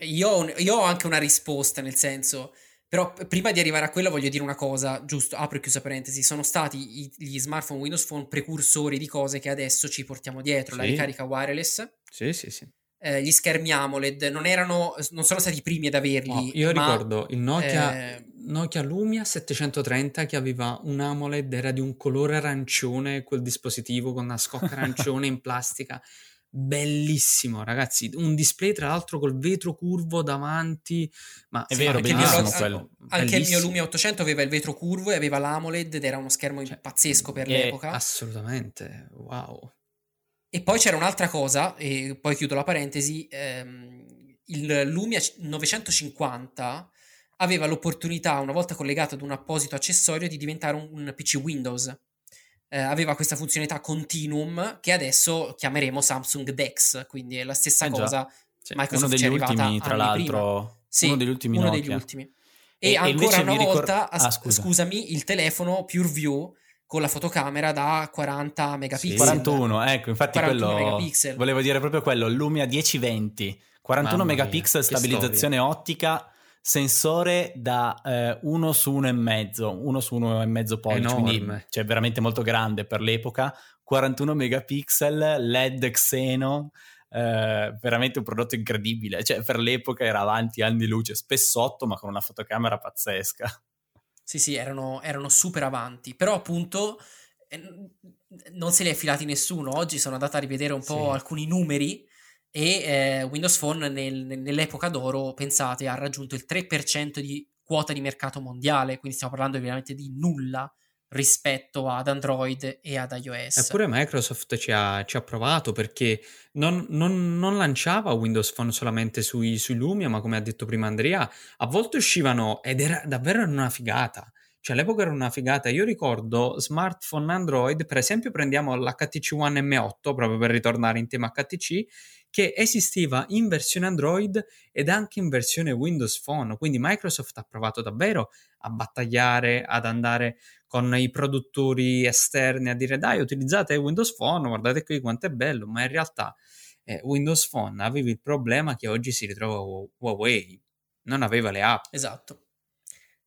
Io io ho anche una risposta, nel senso, però prima di arrivare a quella voglio dire una cosa, giusto, apro e chiusa parentesi, sono stati i, gli smartphone Windows Phone precursori di cose che adesso ci portiamo dietro, sì. la ricarica wireless. Sì, sì, sì eh, gli schermi AMOLED non, erano, non sono stati i primi ad averli. No, io ma, ricordo il Nokia, eh, Nokia Lumia 730 che aveva un AMOLED, era di un colore arancione, quel dispositivo con una scocca arancione in plastica. Bellissimo, ragazzi. Un display, tra l'altro, col vetro curvo davanti. Ma è vero, anche, mio, anche il mio Lumia 800 aveva il vetro curvo e aveva l'AMOLED ed era uno schermo cioè, pazzesco per l'epoca. Assolutamente, wow. E poi c'era un'altra cosa, e poi chiudo la parentesi, ehm, il Lumia 950 aveva l'opportunità, una volta collegato ad un apposito accessorio, di diventare un, un PC Windows. Eh, aveva questa funzionalità Continuum che adesso chiameremo Samsung Dex, quindi è la stessa eh cosa. Sì, Microsoft uno degli ultimi, tra l'altro, sì, uno degli ultimi. Uno degli ultimi. E, e ancora una volta, ricor- ah, scusa. scusami, il telefono PureView con la fotocamera da 40 megapixel. Sì. 41, ecco, infatti 41 quello megapixel. volevo dire proprio quello, Lumia 1020, 41 Mamma megapixel, mia, stabilizzazione storia. ottica, sensore da eh, 1 su 1,5, 1 su 1,5 pollici, quindi cioè veramente molto grande per l'epoca, 41 megapixel, LED Xeno, eh, veramente un prodotto incredibile, cioè per l'epoca era avanti anni luce, spessotto ma con una fotocamera pazzesca. Sì, sì, erano, erano super avanti, però appunto eh, non se li è filati nessuno. Oggi sono andato a rivedere un po' sì. alcuni numeri e eh, Windows Phone nel, nell'epoca d'oro, pensate, ha raggiunto il 3% di quota di mercato mondiale, quindi stiamo parlando veramente di nulla rispetto ad Android e ad iOS. Eppure Microsoft ci ha, ci ha provato perché non, non, non, lanciava Windows Phone solamente sui, sui, Lumia, ma come ha detto prima Andrea, a volte uscivano ed era davvero una figata. Cioè all'epoca era una figata. Io ricordo smartphone Android, per esempio prendiamo l'HTC One M8, proprio per ritornare in tema HTC, che esisteva in versione Android ed anche in versione Windows Phone, quindi Microsoft ha provato davvero a battagliare, ad andare con i produttori esterni a dire dai utilizzate Windows Phone, guardate qui quanto è bello, ma in realtà eh, Windows Phone aveva il problema che oggi si ritrova Huawei, non aveva le app. Esatto.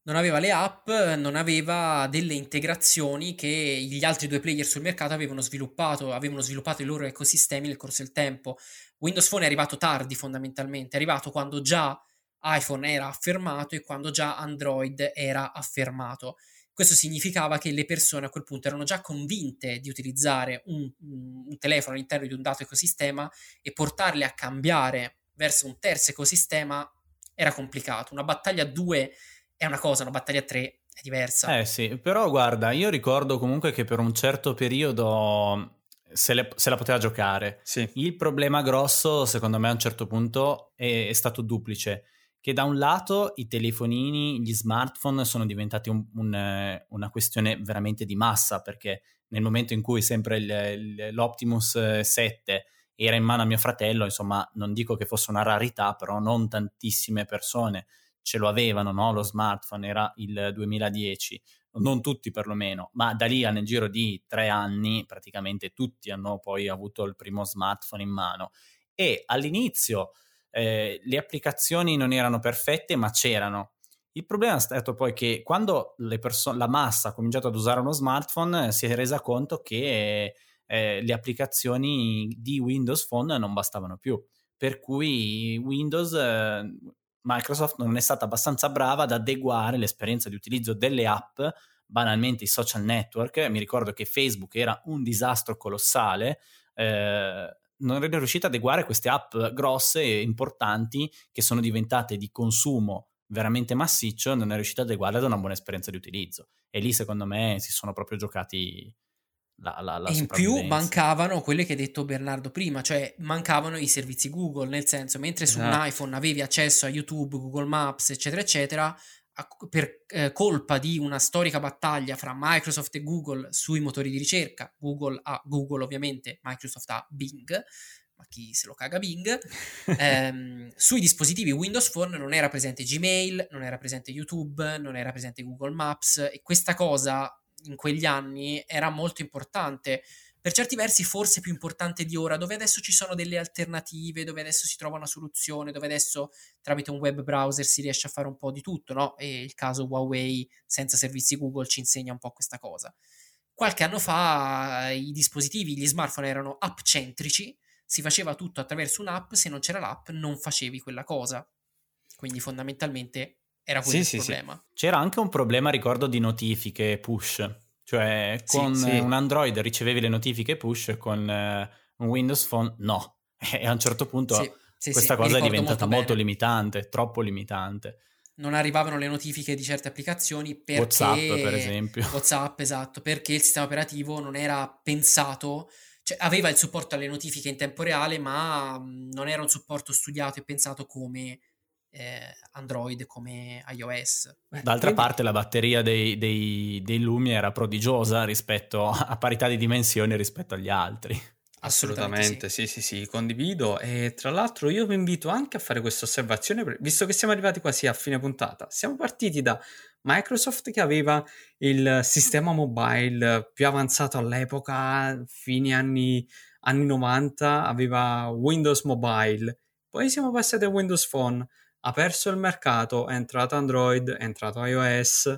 Non aveva le app, non aveva delle integrazioni che gli altri due player sul mercato avevano sviluppato, avevano sviluppato i loro ecosistemi nel corso del tempo. Windows Phone è arrivato tardi fondamentalmente, è arrivato quando già iPhone era affermato e quando già Android era affermato. Questo significava che le persone a quel punto erano già convinte di utilizzare un, un telefono all'interno di un dato ecosistema e portarle a cambiare verso un terzo ecosistema era complicato. Una battaglia a due è una cosa, una battaglia a tre è diversa. Eh sì, però guarda, io ricordo comunque che per un certo periodo se, le, se la poteva giocare. Sì. Il problema grosso, secondo me, a un certo punto è, è stato duplice che da un lato i telefonini, gli smartphone sono diventati un, un, eh, una questione veramente di massa, perché nel momento in cui sempre il, l'Optimus 7 eh, era in mano a mio fratello, insomma, non dico che fosse una rarità, però non tantissime persone ce lo avevano, no? Lo smartphone era il 2010, non tutti perlomeno, ma da lì nel giro di tre anni praticamente tutti hanno poi avuto il primo smartphone in mano. E all'inizio eh, le applicazioni non erano perfette, ma c'erano. Il problema è stato poi che quando perso- la massa ha cominciato ad usare uno smartphone si è resa conto che eh, le applicazioni di Windows Phone non bastavano più. Per cui Windows, eh, Microsoft non è stata abbastanza brava ad adeguare l'esperienza di utilizzo delle app, banalmente i social network. Mi ricordo che Facebook era un disastro colossale. Eh, non era riuscita ad adeguare queste app grosse e importanti che sono diventate di consumo veramente massiccio, non è riuscita ad adeguarle ad una buona esperienza di utilizzo. E lì, secondo me, si sono proprio giocati la, la, la e in più mancavano quelle che hai detto Bernardo prima, cioè mancavano i servizi Google, nel senso, mentre su esatto. un iPhone avevi accesso a YouTube, Google Maps, eccetera, eccetera, per eh, colpa di una storica battaglia fra Microsoft e Google sui motori di ricerca, Google ha Google ovviamente, Microsoft ha Bing, ma chi se lo caga Bing, ehm, sui dispositivi Windows Phone non era presente Gmail, non era presente YouTube, non era presente Google Maps e questa cosa in quegli anni era molto importante per certi versi forse più importante di ora, dove adesso ci sono delle alternative, dove adesso si trova una soluzione, dove adesso tramite un web browser si riesce a fare un po' di tutto, no? E il caso Huawei senza servizi Google ci insegna un po' questa cosa. Qualche anno fa i dispositivi, gli smartphone erano app centrici, si faceva tutto attraverso un'app, se non c'era l'app non facevi quella cosa. Quindi fondamentalmente era quello sì, il sì, problema. Sì. C'era anche un problema, ricordo, di notifiche push cioè, con sì, sì. un Android ricevevi le notifiche push, con uh, un Windows Phone no. E a un certo punto sì, questa cosa è diventata molto, molto limitante, troppo limitante. Non arrivavano le notifiche di certe applicazioni perché... WhatsApp, per esempio. WhatsApp, esatto, perché il sistema operativo non era pensato cioè, aveva il supporto alle notifiche in tempo reale, ma non era un supporto studiato e pensato come eh, Android come iOS. D'altra Quindi... parte la batteria dei, dei, dei, Lumi era prodigiosa rispetto a parità di dimensioni rispetto agli altri. Assolutamente, sì. sì, sì, sì, condivido. E tra l'altro io vi invito anche a fare questa osservazione, visto che siamo arrivati quasi a fine puntata. Siamo partiti da Microsoft che aveva il sistema mobile più avanzato all'epoca, fine anni, anni 90, aveva Windows Mobile. Poi siamo passati a Windows Phone ha perso il mercato, è entrato Android, è entrato iOS,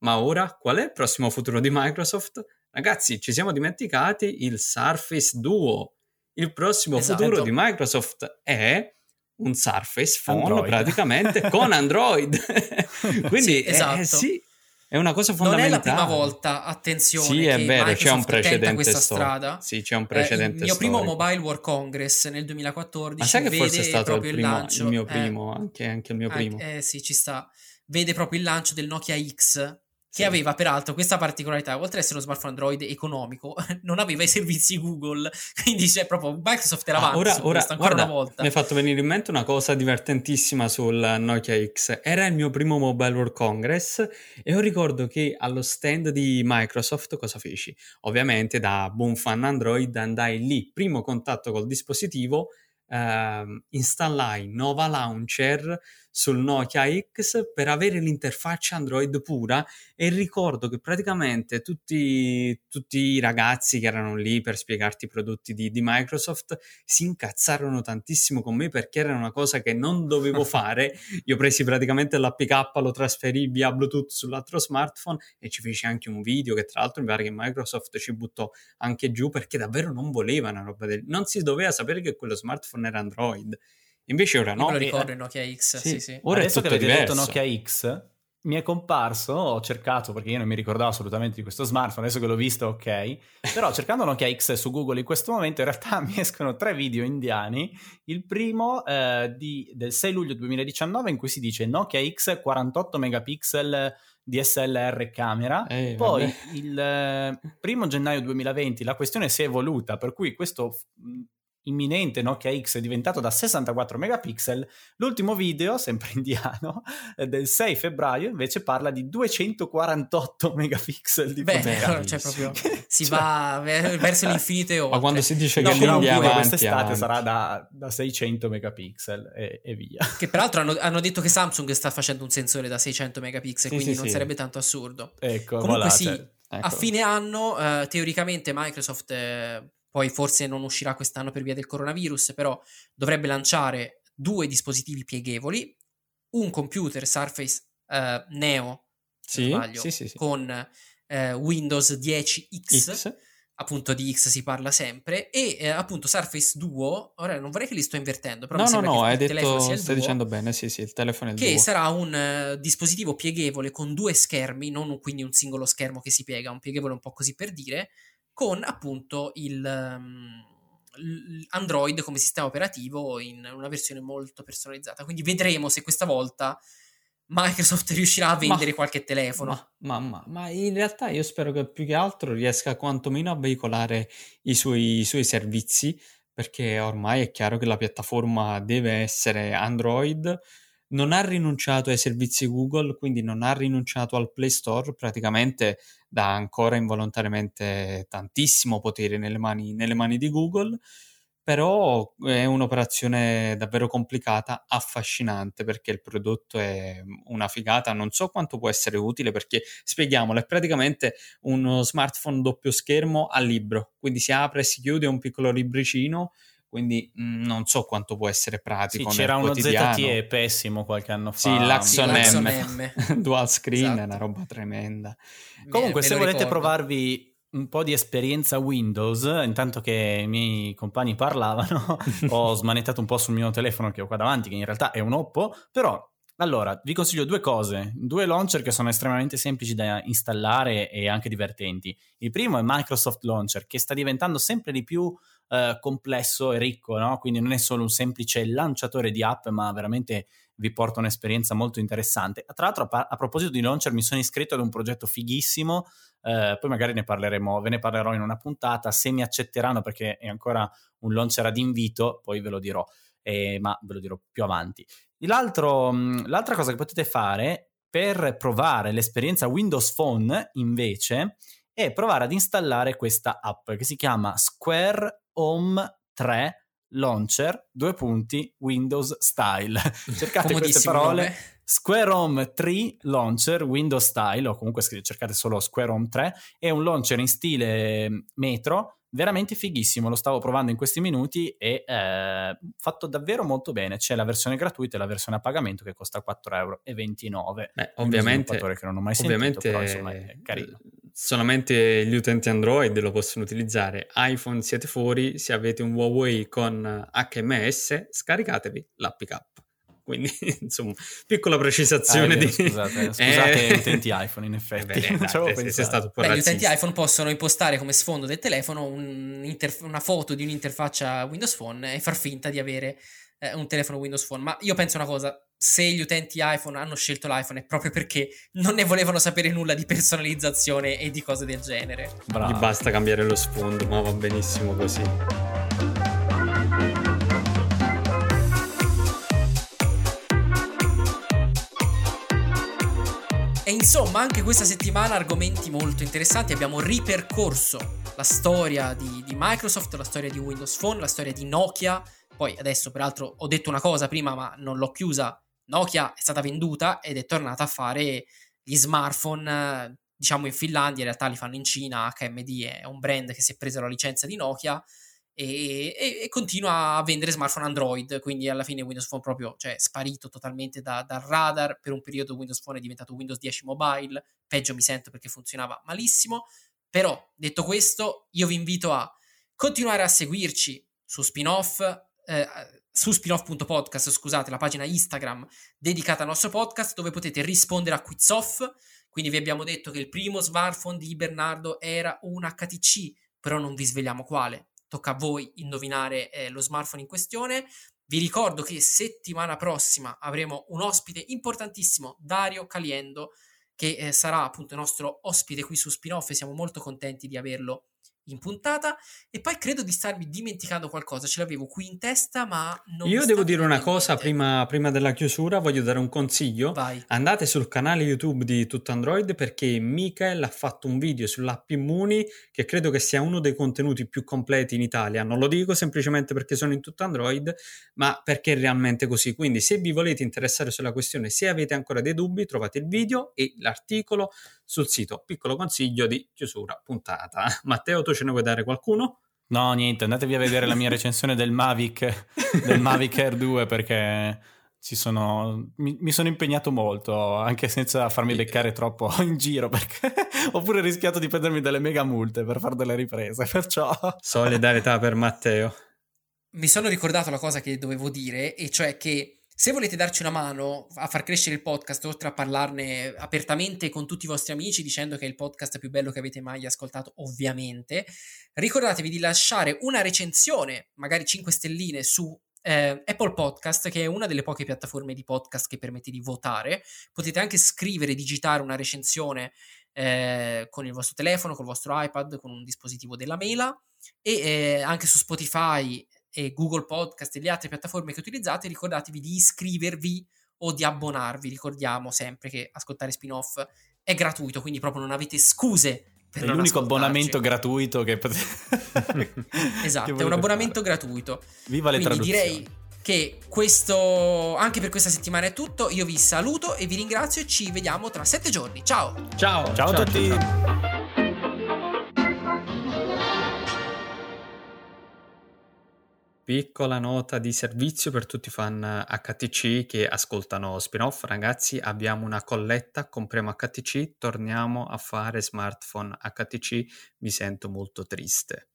ma ora qual è il prossimo futuro di Microsoft? Ragazzi, ci siamo dimenticati il Surface Duo. Il prossimo esatto. futuro di Microsoft è un Surface Phone Android. praticamente con Android. Quindi sì, esatto. eh, sì, è una cosa fondamentale. Non è la prima volta, attenzione. Sì, è vero, c'è un precedente questa strada. Sì, c'è un precedente. Eh, il mio primo Mobile World Congress nel 2014 Ma sai che forse è stato il, primo, il, lancio, il mio eh. primo, eh, anche, anche, il mio primo. Eh, eh sì, ci sta. Vede proprio il lancio del Nokia X che aveva peraltro questa particolarità, oltre ad essere uno smartphone Android economico, non aveva i servizi Google, quindi c'è proprio Microsoft era avanti ah, ora, ora, ancora guarda, una volta. Mi è fatto venire in mente una cosa divertentissima sul Nokia X. Era il mio primo Mobile World Congress e io ricordo che allo stand di Microsoft cosa feci? Ovviamente da buon fan Android andai lì, primo contatto col dispositivo, Uh, installai Nova Launcher sul Nokia X per avere l'interfaccia Android pura e ricordo che praticamente tutti, tutti i ragazzi che erano lì per spiegarti i prodotti di, di Microsoft si incazzarono tantissimo con me perché era una cosa che non dovevo fare. Io presi praticamente l'APK, lo trasferì via Bluetooth sull'altro smartphone e ci feci anche un video che tra l'altro mi pare che Microsoft ci buttò anche giù perché davvero non voleva una roba del... Non si doveva sapere che quello smartphone era Android. Invece ora no. Io me lo ricordo in Nokia X, sì, sì. sì. Ora Adesso che avete diverso. detto Nokia X, mi è comparso, ho cercato perché io non mi ricordavo assolutamente di questo smartphone, adesso che l'ho visto ok, però cercando Nokia X su Google in questo momento in realtà mi escono tre video indiani, il primo eh, di, del 6 luglio 2019 in cui si dice Nokia X 48 megapixel DSLR camera, eh, poi vabbè. il eh, primo gennaio 2020 la questione si è evoluta, per cui questo imminente Nokia X è diventato da 64 megapixel, l'ultimo video, sempre indiano, del 6 febbraio invece parla di 248 megapixel di Beh, cioè proprio si cioè... va verso l'infinito e oltre. Ma quando si dice no, che l'India avanti, quest'estate avanti. sarà da, da 600 megapixel e, e, via. Che peraltro hanno, hanno, detto che Samsung sta facendo un sensore da 600 megapixel, sì, quindi sì, non sì. sarebbe tanto assurdo. Ecco, Comunque voilà, sì, cioè, ecco. a fine anno eh, teoricamente Microsoft... Eh, poi forse non uscirà quest'anno per via del coronavirus, però dovrebbe lanciare due dispositivi pieghevoli, un computer Surface uh, Neo, sì, sbaglio, sì, sì, con uh, Windows 10X, X. appunto di X si parla sempre, e uh, appunto Surface Duo, ora non vorrei che li sto invertendo, però no, no, no, hai detto, stai duo, dicendo bene, sì, sì, il telefono è il Che duo. sarà un dispositivo pieghevole con due schermi, non un, quindi un singolo schermo che si piega, un pieghevole un po' così per dire, con appunto il um, Android come sistema operativo in una versione molto personalizzata. Quindi vedremo se questa volta Microsoft riuscirà a vendere ma, qualche telefono. Ma, ma, ma, in realtà io spero che più che altro riesca quantomeno a veicolare i suoi, i suoi servizi, perché ormai è chiaro che la piattaforma deve essere Android non ha rinunciato ai servizi Google, quindi non ha rinunciato al Play Store, praticamente dà ancora involontariamente tantissimo potere nelle mani, nelle mani di Google, però è un'operazione davvero complicata, affascinante perché il prodotto è una figata, non so quanto può essere utile perché spieghiamolo, è praticamente uno smartphone doppio schermo a libro, quindi si apre e si chiude un piccolo libricino quindi mh, mm, non so quanto può essere pratico. Sì, c'era uno ZTE pessimo qualche anno fa. Sì, l'Axon, sì, M, dual screen, esatto. è una roba tremenda. Comunque, se volete ricordo. provarvi un po' di esperienza Windows, intanto che i miei compagni parlavano, ho smanettato un po' sul mio telefono che ho qua davanti, che in realtà è un Oppo, però allora, vi consiglio due cose, due launcher che sono estremamente semplici da installare e anche divertenti. Il primo è Microsoft Launcher, che sta diventando sempre di più eh, complesso e ricco, no? quindi non è solo un semplice lanciatore di app, ma veramente vi porta un'esperienza molto interessante. Tra l'altro, a, a proposito di launcher, mi sono iscritto ad un progetto fighissimo, eh, poi magari ne parleremo, ve ne parlerò in una puntata, se mi accetteranno perché è ancora un launcher ad invito, poi ve lo dirò, eh, ma ve lo dirò più avanti. L'altro, l'altra cosa che potete fare per provare l'esperienza Windows Phone invece è provare ad installare questa app che si chiama Square Home 3 Launcher, due punti, Windows Style. Cercate queste parole. Nome. Square Home 3 Launcher Windows Style, o comunque cercate solo Square Home 3, è un launcher in stile metro veramente fighissimo, lo stavo provando in questi minuti e eh, fatto davvero molto bene. C'è la versione gratuita e la versione a pagamento che costa 4,29 euro. Beh, ovviamente, che non ho mai ovviamente sentito, però insomma è carino. Solamente gli utenti Android lo possono utilizzare. iPhone siete fuori, se avete un Huawei con HMS, scaricatevi l'APK. Quindi, insomma, piccola precisazione ah, di... Scusate, scusate eh... utenti iPhone, in effetti. Eh beh, dai, sei, sei stato Beh, gli utenti iPhone possono impostare come sfondo del telefono un interf- una foto di un'interfaccia Windows Phone e far finta di avere eh, un telefono Windows Phone. Ma io penso una cosa, se gli utenti iPhone hanno scelto l'iPhone è proprio perché non ne volevano sapere nulla di personalizzazione e di cose del genere. Bravo. Gli basta cambiare lo sfondo, ma va benissimo così. E insomma, anche questa settimana argomenti molto interessanti. Abbiamo ripercorso la storia di, di, Microsoft, la storia di Windows Phone, la storia di Nokia. Poi adesso, peraltro, ho detto una cosa prima, ma non l'ho chiusa. Nokia è stata venduta ed è tornata a fare gli smartphone, diciamo in Finlandia, in realtà li fanno in Cina, HMD è un brand che si è preso la licenza di Nokia e, e, e, continua a vendere smartphone Android, quindi alla fine Windows Phone proprio cioè, sparito totalmente da, dal radar, per un periodo Windows Phone è diventato Windows 10 Mobile, peggio mi sento perché funzionava malissimo, però detto questo io vi invito a continuare a seguirci su spin-off, eh, su spinoff.podcast, scusate, la pagina Instagram dedicata al nostro podcast dove potete rispondere a quiz off, quindi vi abbiamo detto che il primo smartphone di Bernardo era un HTC, però non vi svegliamo quale tocca a voi indovinare eh, lo smartphone in questione. Vi ricordo che settimana prossima avremo un ospite importantissimo, Dario Caliendo, che eh, sarà appunto il nostro ospite qui su Spinoff e siamo molto contenti di averlo in puntata e poi credo di starmi dimenticando qualcosa, ce l'avevo qui in testa ma non Io devo dire una cosa prima, prima, della chiusura, voglio dare un consiglio, Vai. andate sul canale YouTube di Tutto Android perché Michael ha fatto un video sull'app Immuni che credo che sia uno dei contenuti più completi in Italia, non lo dico semplicemente perché sono in Tutto Android ma perché è realmente così, quindi se vi volete interessare sulla questione, se avete ancora dei dubbi trovate il video e l'articolo sul sito. Piccolo consiglio di chiusura puntata. Matteo, tu ce ne vuoi dare qualcuno? No, niente, andatevi a vedere la mia recensione del Mavic, del Mavic Air 2 perché ci sono, mi, mi, sono impegnato molto, anche senza farmi beccare troppo in giro, perché ho pure rischiato di prendermi delle mega multe per fare delle riprese, perciò... Solidarietà per Matteo. Mi sono ricordato la cosa che dovevo dire, e cioè che se volete darci una mano a far crescere il podcast, oltre a parlarne apertamente con tutti i vostri amici, dicendo che è il podcast più bello che avete mai ascoltato, ovviamente, ricordatevi di lasciare una recensione, magari 5 stelline, su eh, Apple Podcast, che è una delle poche piattaforme di podcast che permette di votare. Potete anche scrivere, digitare una recensione eh, con il vostro telefono, col vostro iPad, con un dispositivo della mela. E eh, anche su Spotify e Google Podcast e le altre piattaforme che utilizzate, ricordatevi di iscrivervi o di abbonarvi. Ricordiamo sempre che ascoltare spin-off è gratuito, quindi proprio non avete scuse per è l'unico abbonamento gratuito che potete... esatto, che è un abbonamento fare. gratuito. Viva le quindi direi che questo anche per questa settimana è tutto. Io vi saluto e vi ringrazio e ci vediamo tra sette giorni. Ciao. Ciao, ciao, ciao a tutti. Ciao. Piccola nota di servizio per tutti i fan HTC che ascoltano spin-off. Ragazzi, abbiamo una colletta, compriamo HTC, torniamo a fare smartphone HTC. Mi sento molto triste.